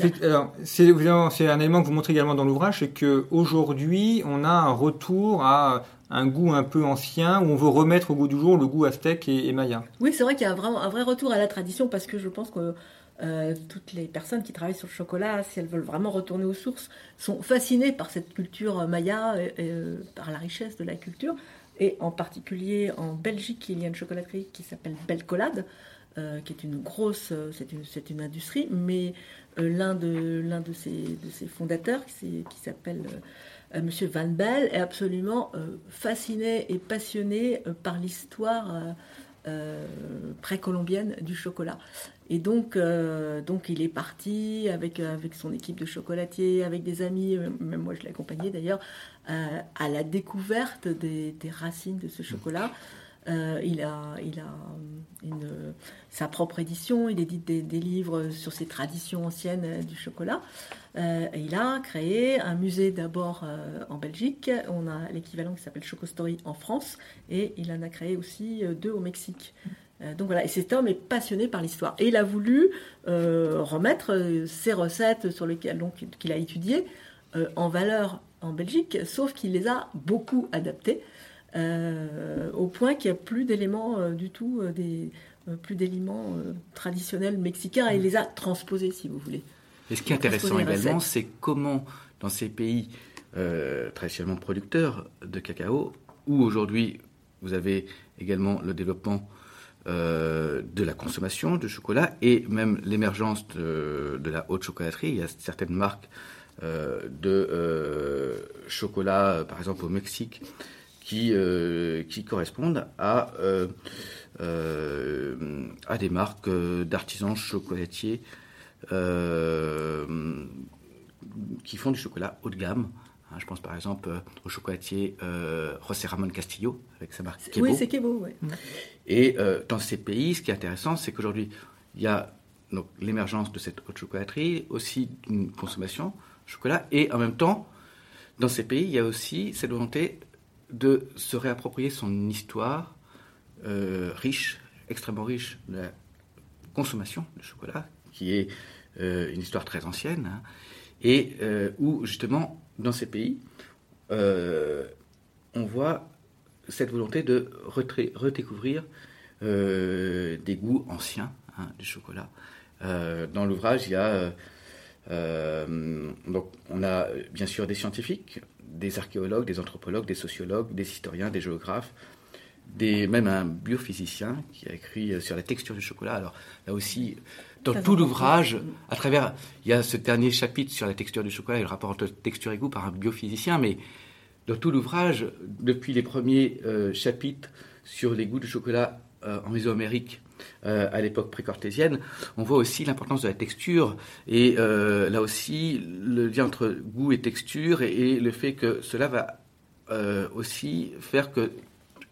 c'est un élément que vous montrez également dans l'ouvrage, c'est qu'aujourd'hui, on a un retour à un goût un peu ancien, où on veut remettre au goût du jour le goût aztèque et, maya. Oui, c'est vrai qu'il y a vraiment un vrai retour à la tradition, parce que je pense que euh, toutes les personnes qui travaillent sur le chocolat, si elles veulent vraiment retourner aux sources, sont fascinées par cette culture maya, et, par la richesse de la culture. Et en particulier en Belgique, il y a une chocolaterie qui s'appelle Belcolade, euh, qui est une grosse, euh, c'est une, une, industrie, mais euh, l'un de, l'un de, ses, de ses fondateurs, qui, s'appelle Monsieur Van Bell, est absolument fasciné et passionné par l'histoire précolombienne du chocolat. Et donc, donc il est parti avec, avec son équipe de chocolatiers, avec des amis, même moi je l'ai accompagné d'ailleurs, à la découverte des, des, racines de ce chocolat. Il a, il a une, sa propre édition, il édite des, livres sur ces traditions anciennes du chocolat. il a créé un musée d'abord en Belgique, on a l'équivalent qui s'appelle Chocostory en France, et il en a créé aussi deux au Mexique. Euh, donc voilà, et cet homme est passionné par l'histoire. Et il a voulu euh, remettre euh, ses recettes sur lesquelles qu'il a étudiées en valeur en Belgique, sauf qu'il les a beaucoup adaptées, au point qu'il n'y a plus d'éléments du tout, des, plus d'éléments traditionnels mexicains, et il les a transposés, si vous voulez. Et ce qui est intéressant également, c'est comment dans ces pays traditionnellement producteurs de cacao, où aujourd'hui vous avez également le développement euh, de la consommation de chocolat et même l'émergence de, la haute chocolaterie. Il y a certaines marques euh, de euh, chocolat, par exemple au Mexique, qui, qui correspondent à, à des marques d'artisans chocolatiers qui font du chocolat haut de gamme. Hein, je pense par exemple euh, au chocolatier euh, José Ramon Castillo avec sa marque Kebo. Oui, c'est Kebo, oui. Et euh, dans ces pays, ce qui est intéressant, c'est qu'aujourd'hui, il y a l'émergence de cette haute chocolaterie, aussi d'une consommation de chocolat, et en même temps, dans ces pays, il y a aussi cette volonté de se réapproprier son histoire riche, extrêmement riche de la consommation de chocolat, qui est une histoire très ancienne, hein, et où justement dans ces pays, euh, on voit cette volonté de redécouvrir euh, des goûts anciens hein, du chocolat. Euh, dans l'ouvrage, il y a donc on a bien sûr des scientifiques, des archéologues, des anthropologues, des sociologues, des historiens, des géographes, des, même un biophysicien qui a écrit sur la texture du chocolat. Alors là aussi, dans tout l'ouvrage, à travers, il y a ce dernier chapitre sur la texture du chocolat et le rapport entre texture et goût par un biophysicien, mais dans tout l'ouvrage, depuis les premiers euh, chapitres sur les goûts du chocolat euh, en Mésoamérique, euh, à l'époque précortésienne, on voit aussi l'importance de la texture et là aussi le lien entre goût et texture et, le fait que cela va aussi faire que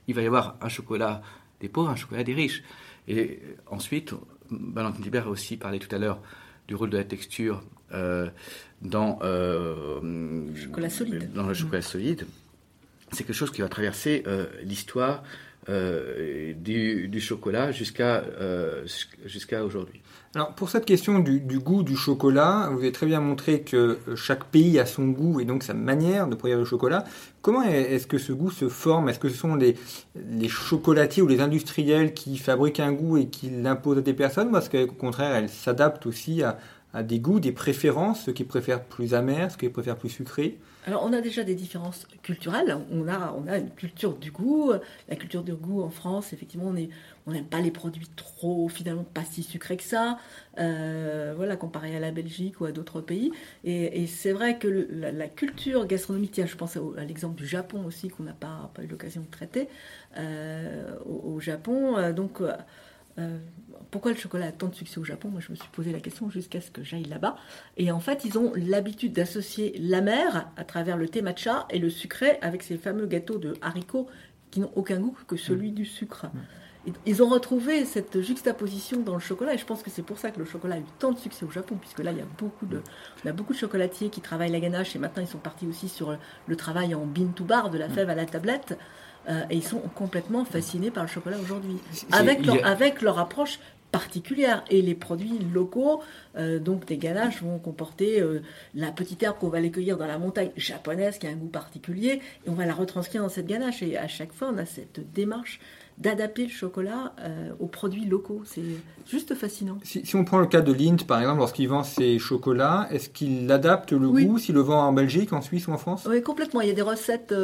il va y avoir un chocolat des pauvres, un chocolat des riches. Et ensuite, Valentin Thibert a aussi parlé tout à l'heure du rôle de la texture euh, dans, euh, chocolat solide. dans le chocolat solide. C'est quelque chose qui va traverser euh, l'histoire euh, du, chocolat jusqu'à jusqu'à aujourd'hui. Alors pour cette question du, goût du chocolat, vous avez très bien montré que chaque pays a son goût et donc sa manière de produire le chocolat. Comment est-ce que ce goût se forme? Est-ce que ce sont les, chocolatiers ou les industriels qui fabriquent un goût et qui l'imposent à des personnes? Est-ce qu'au contraire elles s'adaptent aussi à, à des goûts, des préférences, ceux qui préfèrent plus amer, ceux qui préfèrent plus sucré Alors on a déjà des différences culturelles, on a, on a une culture du goût, la culture du goût en France, effectivement on n'aime pas les produits trop, finalement pas si sucrés que ça, euh, voilà, comparé à la Belgique ou à d'autres pays. Et, c'est vrai que la, culture gastronomique, je pense à, l'exemple du Japon aussi qu'on n'a pas, eu l'occasion de traiter, euh, au, Japon, euh, donc pourquoi le chocolat a tant de succès au Japon? Moi, je me suis posé la question jusqu'à ce que j'aille là-bas. Et en fait, ils ont l'habitude d'associer l'amer à travers le thé matcha et le sucré avec ces fameux gâteaux de haricots qui n'ont aucun goût que celui du sucre. Ils ont retrouvé cette juxtaposition dans le chocolat et je pense que c'est pour ça que le chocolat a eu tant de succès au Japon, puisque là, il y a beaucoup de, a beaucoup de chocolatiers qui travaillent la ganache et maintenant ils sont partis aussi sur le travail en bean to bar, de la fève à la tablette. Euh, et ils sont complètement fascinés par le chocolat aujourd'hui, avec leur, avec leur approche particulière. Et les produits locaux, euh, donc des ganaches, vont comporter euh, la petite herbe qu'on va aller cueillir dans la montagne japonaise qui a un goût particulier, et on va la retranscrire dans cette ganache. Et à chaque fois, on a cette démarche d'adapter le chocolat euh, aux produits locaux. C'est juste fascinant. Si, on prend le cas de Lindt, par exemple, lorsqu'il vend ses chocolats, est-ce qu'il adapte le goût s'il le vend en Belgique, en Suisse ou en France? Oui, complètement. Il y a des recettes,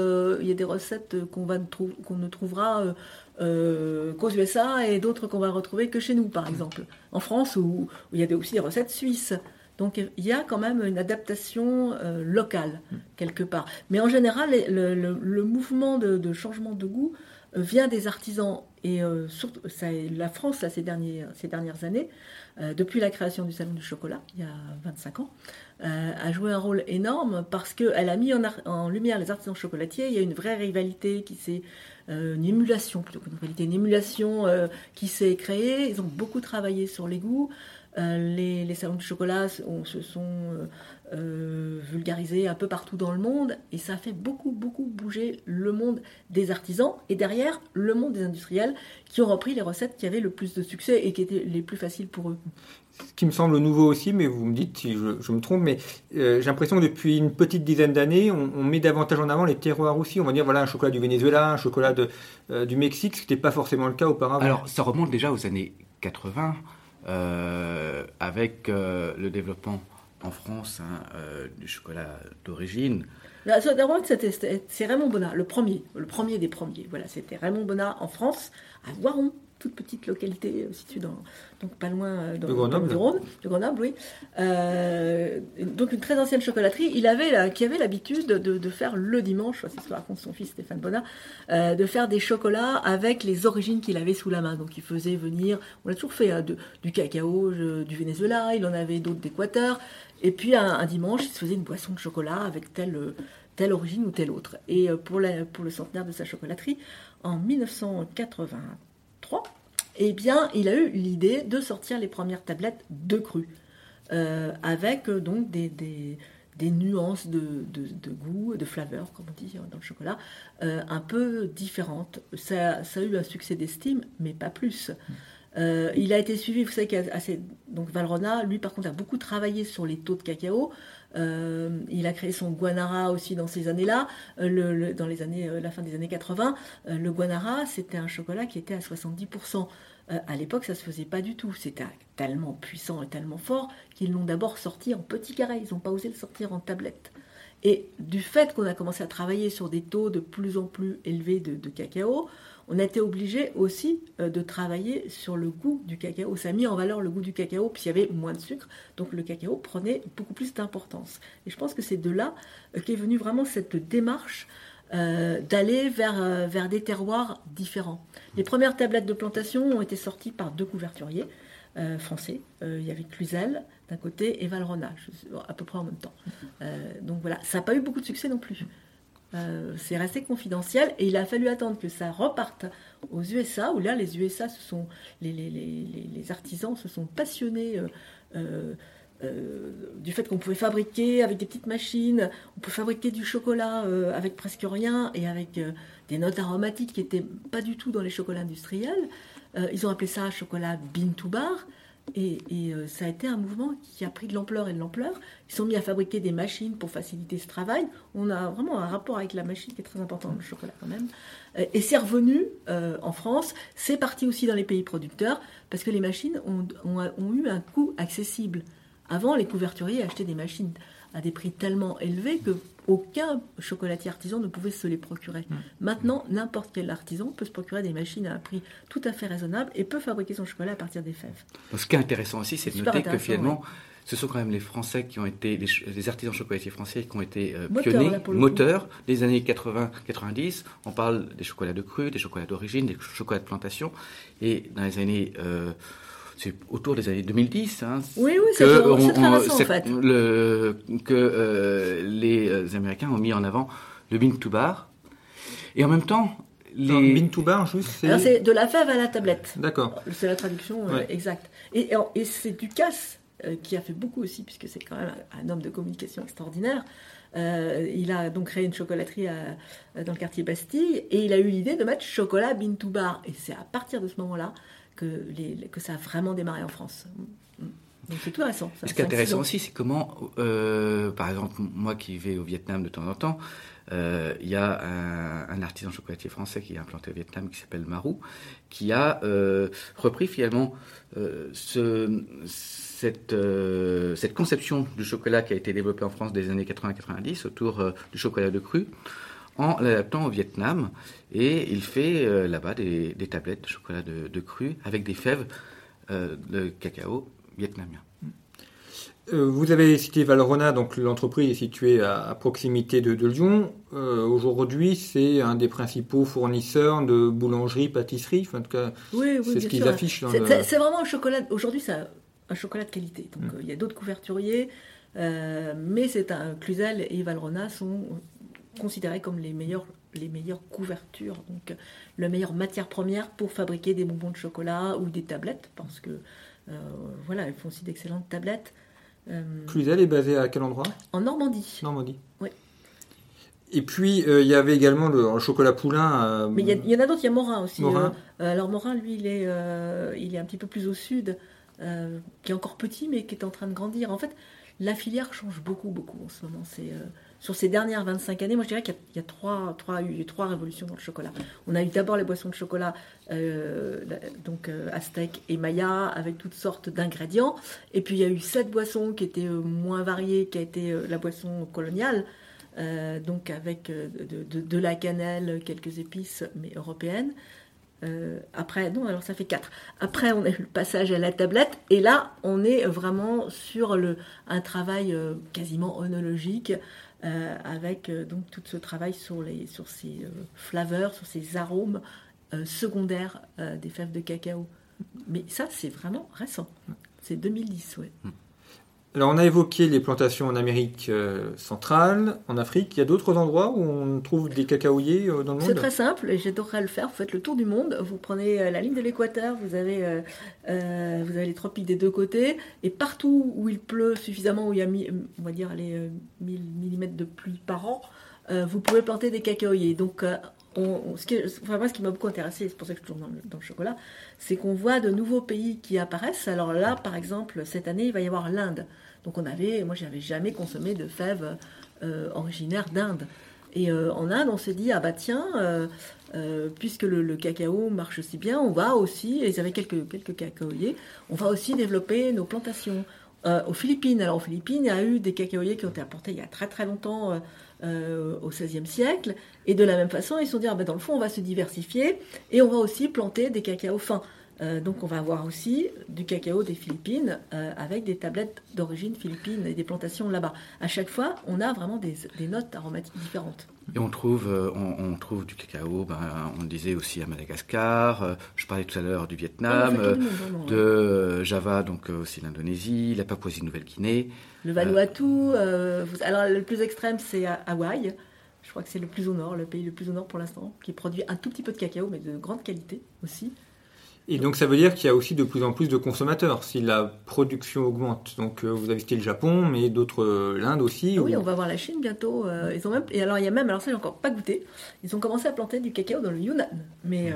il y a des recettes qu'on va qu'on ne trouvera euh, euh qu'aux USA et d'autres qu'on va retrouver que chez nous, par exemple. En France, où, il y a aussi des recettes suisses. Donc il y a quand même une adaptation locale, quelque part. Mais en général, le, mouvement de, changement de goût vient des artisans et surtout ça, la France là, ces, derniers, ces dernières années, depuis la création du Salon du chocolat, il y a 25 ans, a joué un rôle énorme parce qu'elle a mis en, lumière les artisans chocolatiers. Il y a une vraie rivalité qui s'est euh, une émulation plutôt qu'une rivalité, une émulation euh, qui s'est créée. Ils ont beaucoup travaillé sur les goûts. Euh, les, salons de chocolat se sont vulgarisés un peu partout dans le monde et ça a fait beaucoup, beaucoup bouger le monde des artisans et derrière le monde des industriels qui ont repris les recettes qui avaient le plus de succès et qui étaient les plus faciles pour eux ce qui me semble nouveau aussi, mais vous me dites si je, me trompe, mais euh, j'ai l'impression que depuis une petite dizaine d'années, on, met davantage en avant les terroirs aussi. On va dire, voilà, un chocolat du Venezuela, un chocolat de, euh, du Mexique, ce qui n'était pas forcément le cas auparavant. Alors, ça remonte déjà aux années 80, euh, avec le développement en France hein, du chocolat d'origine. C'est Raymond Bonnat, le premier, le premier des premiers. Voilà, c'était Raymond Bonnat en France, à Voiron, toute petite localité euh, située dans, donc pas loin euh, dans, de Grenoble. le Rhône, de Grenoble, oui. Euh, donc une très ancienne chocolaterie. Il avait qui avait l'habitude de, faire le dimanche, c'est ce que raconte son fils Stéphane Bonnat, de faire des chocolats avec les origines qu'il avait sous la main. Donc il faisait venir, on l'a toujours fait, hein, du cacao du Venezuela, il en avait d'autres d'Équateur. Et puis un, dimanche, il se faisait une boisson de chocolat avec telle telle origine ou telle autre. Et pour, pour le centenaire de sa chocolaterie, en 1980, eh bien, il a eu l'idée de sortir les premières tablettes de cru, euh, avec euh, donc des, des, nuances de, de, goût, de flaveur, comme on dit dans le chocolat, euh, un peu différentes. Ça, ça, a eu un succès d'estime, mais pas plus. il a été suivi, vous savez qu'il donc Valrona, lui par contre a beaucoup travaillé sur les taux de cacao. Il a créé son Guanara aussi dans ces années-là, dans les années, la fin des années 80. le Guanara, c'était un chocolat qui était à 70%. Euh, à l'époque, ça se faisait pas du tout. C'était tellement puissant et tellement fort qu'ils l'ont d'abord sorti en petit carré. Ils n'ont pas osé le sortir en tablette. Et du fait qu'on a commencé à travailler sur des taux de plus en plus élevés de, cacao, on a été obligé aussi euh, de travailler sur le goût du cacao. Ça a mis en valeur le goût du cacao, puis il y avait moins de sucre, donc le cacao prenait beaucoup plus d'importance. Et je pense que c'est de là euh, qu'est venue vraiment cette démarche euh, d'aller vers, vers des terroirs différents. Les premières tablettes de plantation ont été sorties par deux couverturiers français. il y avait Cluzel d'un côté et Valrona, à peu près en même temps. donc voilà, ça n'a pas eu beaucoup de succès non plus. C'est resté confidentiel et il a fallu attendre que ça reparte aux USA, où là les USA, se sont, les, artisans se sont passionnés euh, du fait qu'on pouvait fabriquer avec des petites machines, on peut fabriquer du chocolat euh, avec presque rien et avec euh, des notes aromatiques qui n'étaient pas du tout dans les chocolats industriels. ils ont appelé ça chocolat bean to bar. Et, ça a été un mouvement qui a pris de l'ampleur et de l'ampleur. Ils sont mis à fabriquer des machines pour faciliter ce travail. On a vraiment un rapport avec la machine qui est très important dans le chocolat quand même. Et c'est revenu en France. C'est parti aussi dans les pays producteurs parce que les machines ont eu un coût accessible. Avant, les couverturiers achetaient des machines à des prix tellement élevés que aucun chocolatier artisan ne pouvait se les procurer. Mm. Maintenant, n'importe quel artisan peut se procurer des machines à un prix tout à fait raisonnable et peut fabriquer son chocolat à partir des fèves. Ce qui est intéressant aussi, c'est de noter que finalement, ce sont quand même les Français qui ont été, les, artisans chocolatiers français qui ont été euh, pionniers, moteurs des années 80-90. On parle des chocolats de cru, des chocolats d'origine, des chocolats de plantation. Et dans les années... Euh, c'est autour des années 2010. Hein, oui, oui, c'est très récent, en fait. Le, que euh, les euh, Américains ont mis en avant le bean to bar. Et en même temps, les... bean to bar, juste, c'est... de la fève à la tablette. D'accord. C'est la traduction euh, exacte. Et, et c'est Ducasse qui a fait beaucoup aussi, puisque c'est quand même un, homme de communication extraordinaire. il a donc créé une chocolaterie dans le quartier Bastille et il a eu l'idée de mettre chocolat bean to bar. Et c'est à partir de ce moment-là que, les, que ça a vraiment démarré en France. Donc c'est tout récent. Ce qui est intéressant aussi, c'est comment, euh, par exemple, moi qui vais au Vietnam de temps en temps, euh, il y a un, artisan chocolatier français qui est implanté au Vietnam qui s'appelle Marou, qui a euh, repris finalement ce, cette, cette conception du chocolat qui a été développée en France des années 80-90 autour du chocolat de cru en l'adaptant au Vietnam. Et il fait euh, là-bas des, tablettes de chocolat de, cru avec des fèves euh, de cacao vietnamien. Euh, vous avez cité Valrhona, donc l'entreprise est située à, proximité de, Lyon. Euh, aujourd'hui, c'est un des principaux fournisseurs de boulangerie, pâtisserie. Enfin, en tout cas, oui, oui, c'est ce qu'ils affichent. C'est vraiment un chocolat. Aujourd'hui, c'est un chocolat de qualité. Donc, mm. il y a d'autres couverturiers, mais c'est un Cluzel et Valrhona sont considérés comme les meilleurs les meilleures couvertures, donc la meilleure matière première pour fabriquer des bonbons de chocolat ou des tablettes, parce que voilà, elles font aussi d'excellentes tablettes. Euh, Cluzel est basé à quel endroit? En Normandie. Normandie. Oui. Et puis, euh, il y avait également le, chocolat poulain. Euh, Mais il y, en a d'autres, il y a Morin aussi. alors, Morin, lui, il est, il est un petit peu plus au sud, qui est encore petit, mais qui est en train de grandir. En fait, la filière change beaucoup, beaucoup en ce moment. C'est sur ces dernières 25 années, moi je dirais qu'il y, a, eu trois révolutions dans le chocolat. On a eu d'abord les boissons de chocolat, euh, donc euh, Aztec et Maya, avec toutes sortes d'ingrédients. Et puis il y a eu cette boisson qui était euh, moins variée, qui a été la boisson coloniale, donc avec de, la cannelle, quelques épices, mais européennes. après, non, alors ça fait quatre. Après, on a eu le passage à la tablette, et là, on est vraiment sur le, un travail quasiment onologique euh, avec euh, donc tout ce travail sur, les, sur ces euh, flaveurs, sur ces arômes secondaires des fèves de cacao. Mais ça, c'est vraiment récent. C'est 2010, oui. Hmm. Alors on a évoqué les plantations en Amérique euh, centrale, en Afrique. Il y a d'autres endroits où on trouve des cacaoyers euh, dans le monde C'est très simple et j'adorerais le faire. Vous faites le tour du monde, vous prenez euh, la ligne de l'équateur, vous, avez, vous avez les tropiques des deux côtés et partout où il pleut suffisamment, où il y a on va dire les 1000 mm de pluie par an, vous pouvez planter des cacaoyers. Donc ce, qui, ce qui m'a beaucoup intéressé, c'est pour ça que je toujours dans le chocolat, c'est qu'on voit de nouveaux pays qui apparaissent. Alors là, par exemple, cette année, il va y avoir l'Inde. Donc on avait, moi jamais consommé de fèves euh, originaires d'Inde. Et euh, en Inde, on s'est dit, ah bah tiens, euh, puisque le, cacao marche si bien, on va aussi, et ils avaient quelques, quelques cacaoyers, on va aussi développer nos plantations. aux Philippines, alors aux Philippines, il y a eu des cacaoyers qui ont été apportés il y a très très longtemps au XVIe siècle, et de la même façon, ils se sont dit, ah bah dans le fond, on va se diversifier, et on va aussi planter des cacaos fins. Euh, donc on va avoir aussi du cacao des Philippines euh, avec des tablettes d'origine philippine et des plantations là-bas. À chaque fois, on a vraiment des, notes aromatiques différentes. Et on trouve, euh, on, trouve du cacao, ben, on le disait aussi à Madagascar, je parlais tout à l'heure du Vietnam, de Java, donc aussi l'Indonésie, la Papouasie-Nouvelle-Guinée. Le Vanuatu, alors le plus extrême c'est Hawaï. Je crois que c'est le plus au nord, le pays le plus au nord pour l'instant, qui produit un tout petit peu de cacao, mais de grande qualité aussi. Et donc ça veut dire qu'il y a aussi de plus en plus de consommateurs si la production augmente. Donc euh, vous avez cité le Japon, mais d'autres, euh, l'Inde aussi. Oui, on va voir la Chine bientôt. Euh, ils ont même, et alors il y a même, alors ça j'ai encore pas goûté, ils ont commencé à planter du cacao dans le Yunnan. Mais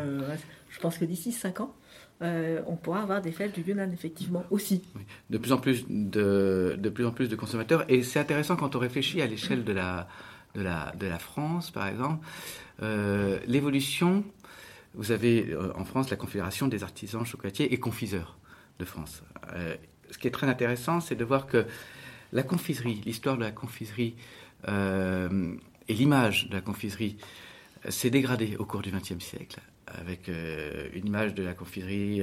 je pense que d'ici 5 ans, on pourra avoir des fèves du Yunnan effectivement aussi. De plus en plus de, de plus en plus de consommateurs. Et c'est intéressant quand on réfléchit à l'échelle de la, de la, de la France, par exemple, l'évolution vous avez euh, en France la Confédération des artisans chocolatiers et confiseurs de France. Euh, ce qui est très intéressant, c'est de voir que la confiserie, l'histoire de la confiserie euh, et l'image de la confiserie s'est dégradée au cours du XXe siècle, avec une image de la confiserie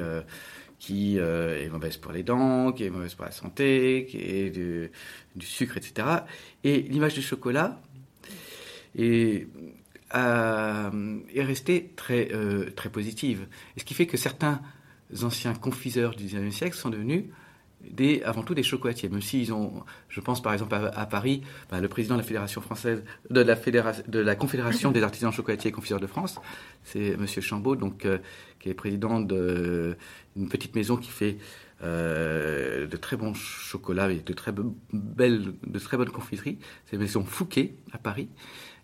qui est mauvaise pour les dents, qui est mauvaise pour la santé, qui est du, du sucre, etc. Et l'image du chocolat est est restée très, euh, très positive. Et ce qui fait que certains anciens confiseurs du XIXe siècle sont devenus avant tout des chocolatiers, même s'ils ont, je pense par exemple à, Paris, bah, le président de la fédération française, de la, confédération des artisans chocolatiers et confiseurs de France, c'est Monsieur Chambaud, donc euh, qui est président d'une petite maison qui fait euh, de très bons chocolats et de très belles, de très bonnes confiseries. C'est la maison Fouquet à Paris.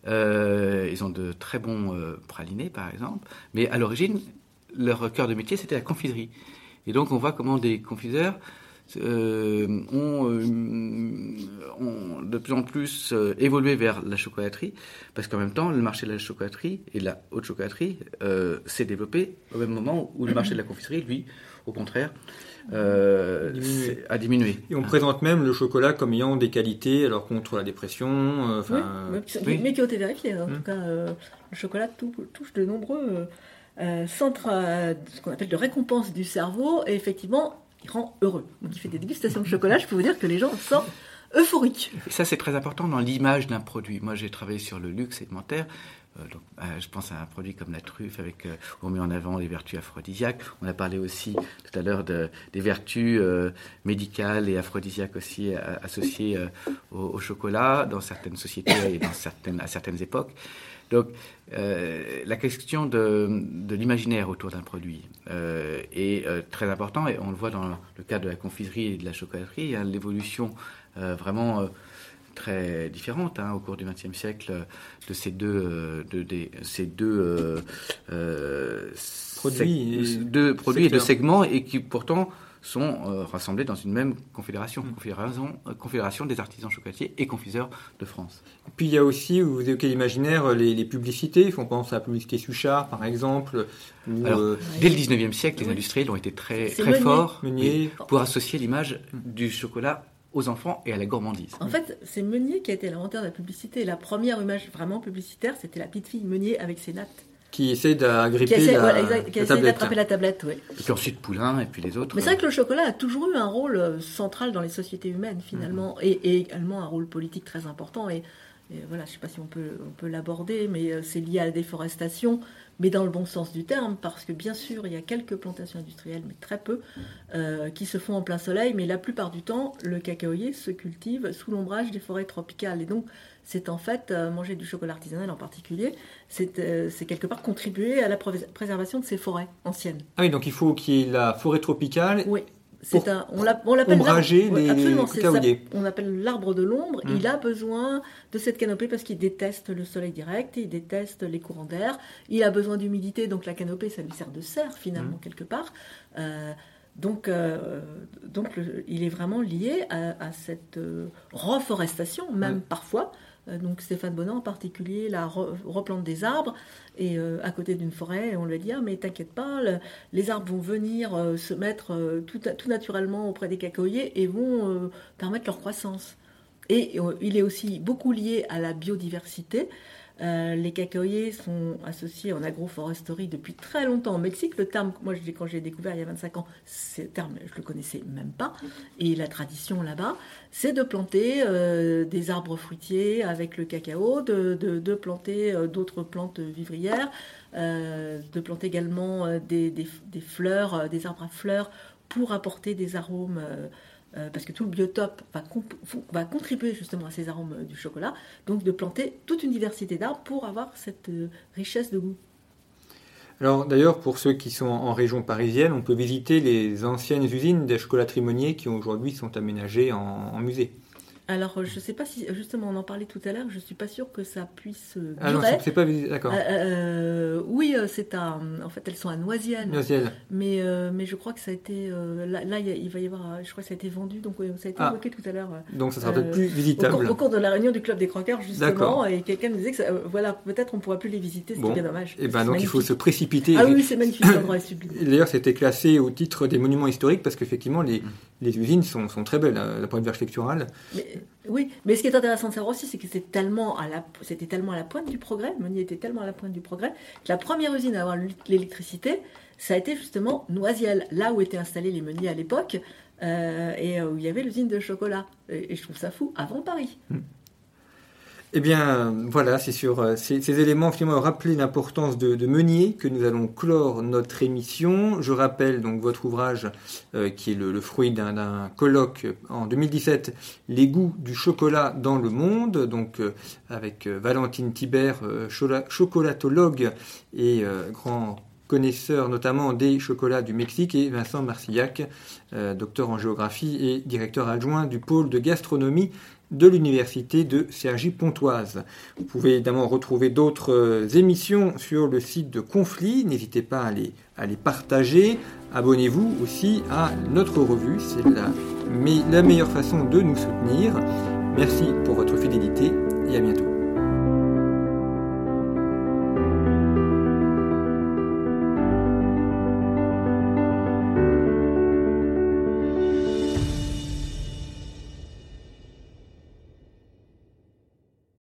Euh, ils ont de très bons euh, pralinés, par exemple. Mais à l'origine, leur cœur de métier, c'était la confiserie. Et donc, on voit comment des confiseurs euh, ont, ont, de plus en plus évolué vers la chocolaterie, parce qu'en même temps, le marché de la chocolaterie et de la haute chocolaterie s'est développé au même moment où le marché de la confiserie, lui, au contraire, euh, a diminué. Et on présente même le chocolat comme ayant des qualités alors contre la dépression. Euh, mais qui ont été vérifiées. En hum. tout cas, euh, le chocolat touche de nombreux centres, ce qu'on appelle de récompense du cerveau. Et effectivement, il rend heureux. Donc il fait des dégustations de chocolat, je peux vous dire que les gens sortent euphoriques. Et ça, c'est très important dans l'image d'un produit. Moi, j'ai travaillé sur le luxe alimentaire. Euh, euh, je pense à un produit comme la truffe, avec euh, on met en avant les vertus aphrodisiaques. On a parlé aussi tout à l'heure de, des vertus médicales et aphrodisiaques aussi associées au, chocolat dans certaines sociétés et dans certaines, à certaines époques. Donc, la question de, de l'imaginaire autour d'un produit est très important et on le voit dans le cas de la confiserie et de la chocolaterie, l'évolution vraiment très différente hein, au cours du XXe siècle de ces deux, euh, de, ces deux, euh, euh, Produits sec- et deux produits et deux segments et qui pourtant sont euh, rassemblés dans une même confédération, Mm. confédération, euh, confédération des artisans chocolatiers et confiseurs de France. Puis il y a aussi, vous évoquez l'imaginaire, les, les publicités. On pense à la publicité Suchard, par exemple. Alors, euh, Dès le 19e siècle, les Oui. industriels ont été très, très Meunier. forts Meunier. oui, pour associer l'image du chocolat aux enfants et à la gourmandise. En fait, c'est Meunier qui a été l'inventeur de la publicité. La première image vraiment publicitaire, c'était la petite fille Meunier avec ses nattes. qui essaie d'agripper la, voilà, qui la essaie tablette. d'attraper la tablette, oui. Et puis ensuite Poulain et puis les autres. Mais c'est vrai que le chocolat a toujours eu un rôle euh, central dans les sociétés humaines, finalement, et, et également un rôle politique très important. Et, et voilà, je ne sais pas si on peut, on peut l'aborder, mais euh, c'est lié à la déforestation, mais dans le bon sens du terme, parce que bien sûr, il y a quelques plantations industrielles, mais très peu, euh, qui se font en plein soleil, mais la plupart du temps, le cacaoyer se cultive sous l'ombrage des forêts tropicales. Et donc, c'est en fait, euh, manger du chocolat artisanal en particulier, c'est euh, c'est quelque part contribuer à la pré- préservation de ces forêts anciennes. Ah oui, donc il faut qu'il y ait la forêt tropicale. Oui. C'est un, on l'a- on l'appelle ombrager l'arbre- ouais, les absolument, c'est ça. cacaoyers. On appelle l'arbre de l'ombre. Mm. Il a besoin de cette canopée parce qu'il déteste le soleil direct, il déteste les courants d'air. Il a besoin d'humidité, donc la canopée, ça lui sert de serre finalement Mm. quelque part. Euh, donc, euh, donc le- il est vraiment lié à, à cette euh, reforestation, même parfois. Euh, donc Stéphane Bonan en particulier, la re- replante des arbres et euh, à côté d'une forêt, on lui dit ah mais t'inquiète pas, le- les arbres vont venir euh, se mettre tout, naturellement auprès des cacaoyers et vont permettre leur croissance. Et il est aussi beaucoup lié à la biodiversité. Euh, les cacaoyers sont associés en agroforesterie depuis très longtemps au Mexique. Le terme, moi, quand j'ai découvert il y a 25 ans, ce terme, je le connaissais même pas. Et la tradition là-bas, c'est de planter euh, des arbres fruitiers avec le cacao, de, planter euh, d'autres plantes vivrières, de planter également des, fleurs, des arbres à fleurs pour apporter des arômes. Euh, parce que tout le biotope va, contribuer justement à ces arômes euh, du chocolat, donc de planter toute une diversité d'arbres pour avoir cette euh, richesse de goût. Alors d'ailleurs, pour ceux qui sont en région parisienne, on peut visiter les anciennes usines des chocolateries Meunier qui aujourd'hui sont aménagées en musée. Alors, euh, je ne sais pas si, justement, on en parlait tout à l'heure, je ne suis pas sûre que ça puisse euh, Ah non, durer. c'est- c'est pas visité, d'accord. Euh, euh, oui, euh, c'est à. En fait, elles sont à Noisiel. Noisiel. Mais, euh, mais je crois que ça a été. euh, là, là, il va y avoir. euh, Je crois que ça a été vendu, donc ça a été Ah. évoqué tout à l'heure. euh, Donc ça sera Euh, peut-être plus Au visitable. cours, au cours de la réunion du Club des Croqueurs, justement, et quelqu'un me disait que ça- euh, voilà, peut-être on ne pourra plus les visiter, c'est Bon. bien dommage. Et ben C'est donc il faut magnifique. se précipiter. Ah oui, c'est magnifique, l'endroit est sublime. Et [coughs] D'ailleurs, c'était classé au titre des monuments historiques parce qu'effectivement, les, les usines sont, sont très belles, euh, d'un point de vue architectural. Mais, oui, mais ce qui est intéressant de savoir aussi, c'est que c'était tellement, à la, c'était tellement à la pointe du progrès, Meunier était tellement à la pointe du progrès, que la première usine à avoir l'électricité, ça a été justement Noisiel, là où étaient installés les meuniers à l'époque, euh, et où il y avait l'usine de chocolat. Et, et je trouve ça fou, avant Paris. Eh bien, voilà, c'est sur euh, ces, éléments finalement rappeler l'importance de, Meunier que nous allons clore notre émission. Je rappelle donc votre ouvrage euh, qui est le, fruit d'un- colloque en 2017, Les goûts du chocolat dans le monde, donc euh, avec Valentine Thibert, chocolatologue et grand connaisseur notamment des chocolats du Mexique, et Vincent Marcillac, docteur en géographie et directeur adjoint du pôle de gastronomie de l'université de Cergy-Pontoise. Vous pouvez évidemment retrouver d'autres euh, émissions sur le site de Conflit. N'hésitez pas à les, partager. Abonnez-vous aussi à notre revue. C'est la meilleure façon de nous soutenir. Merci pour votre fidélité et à bientôt.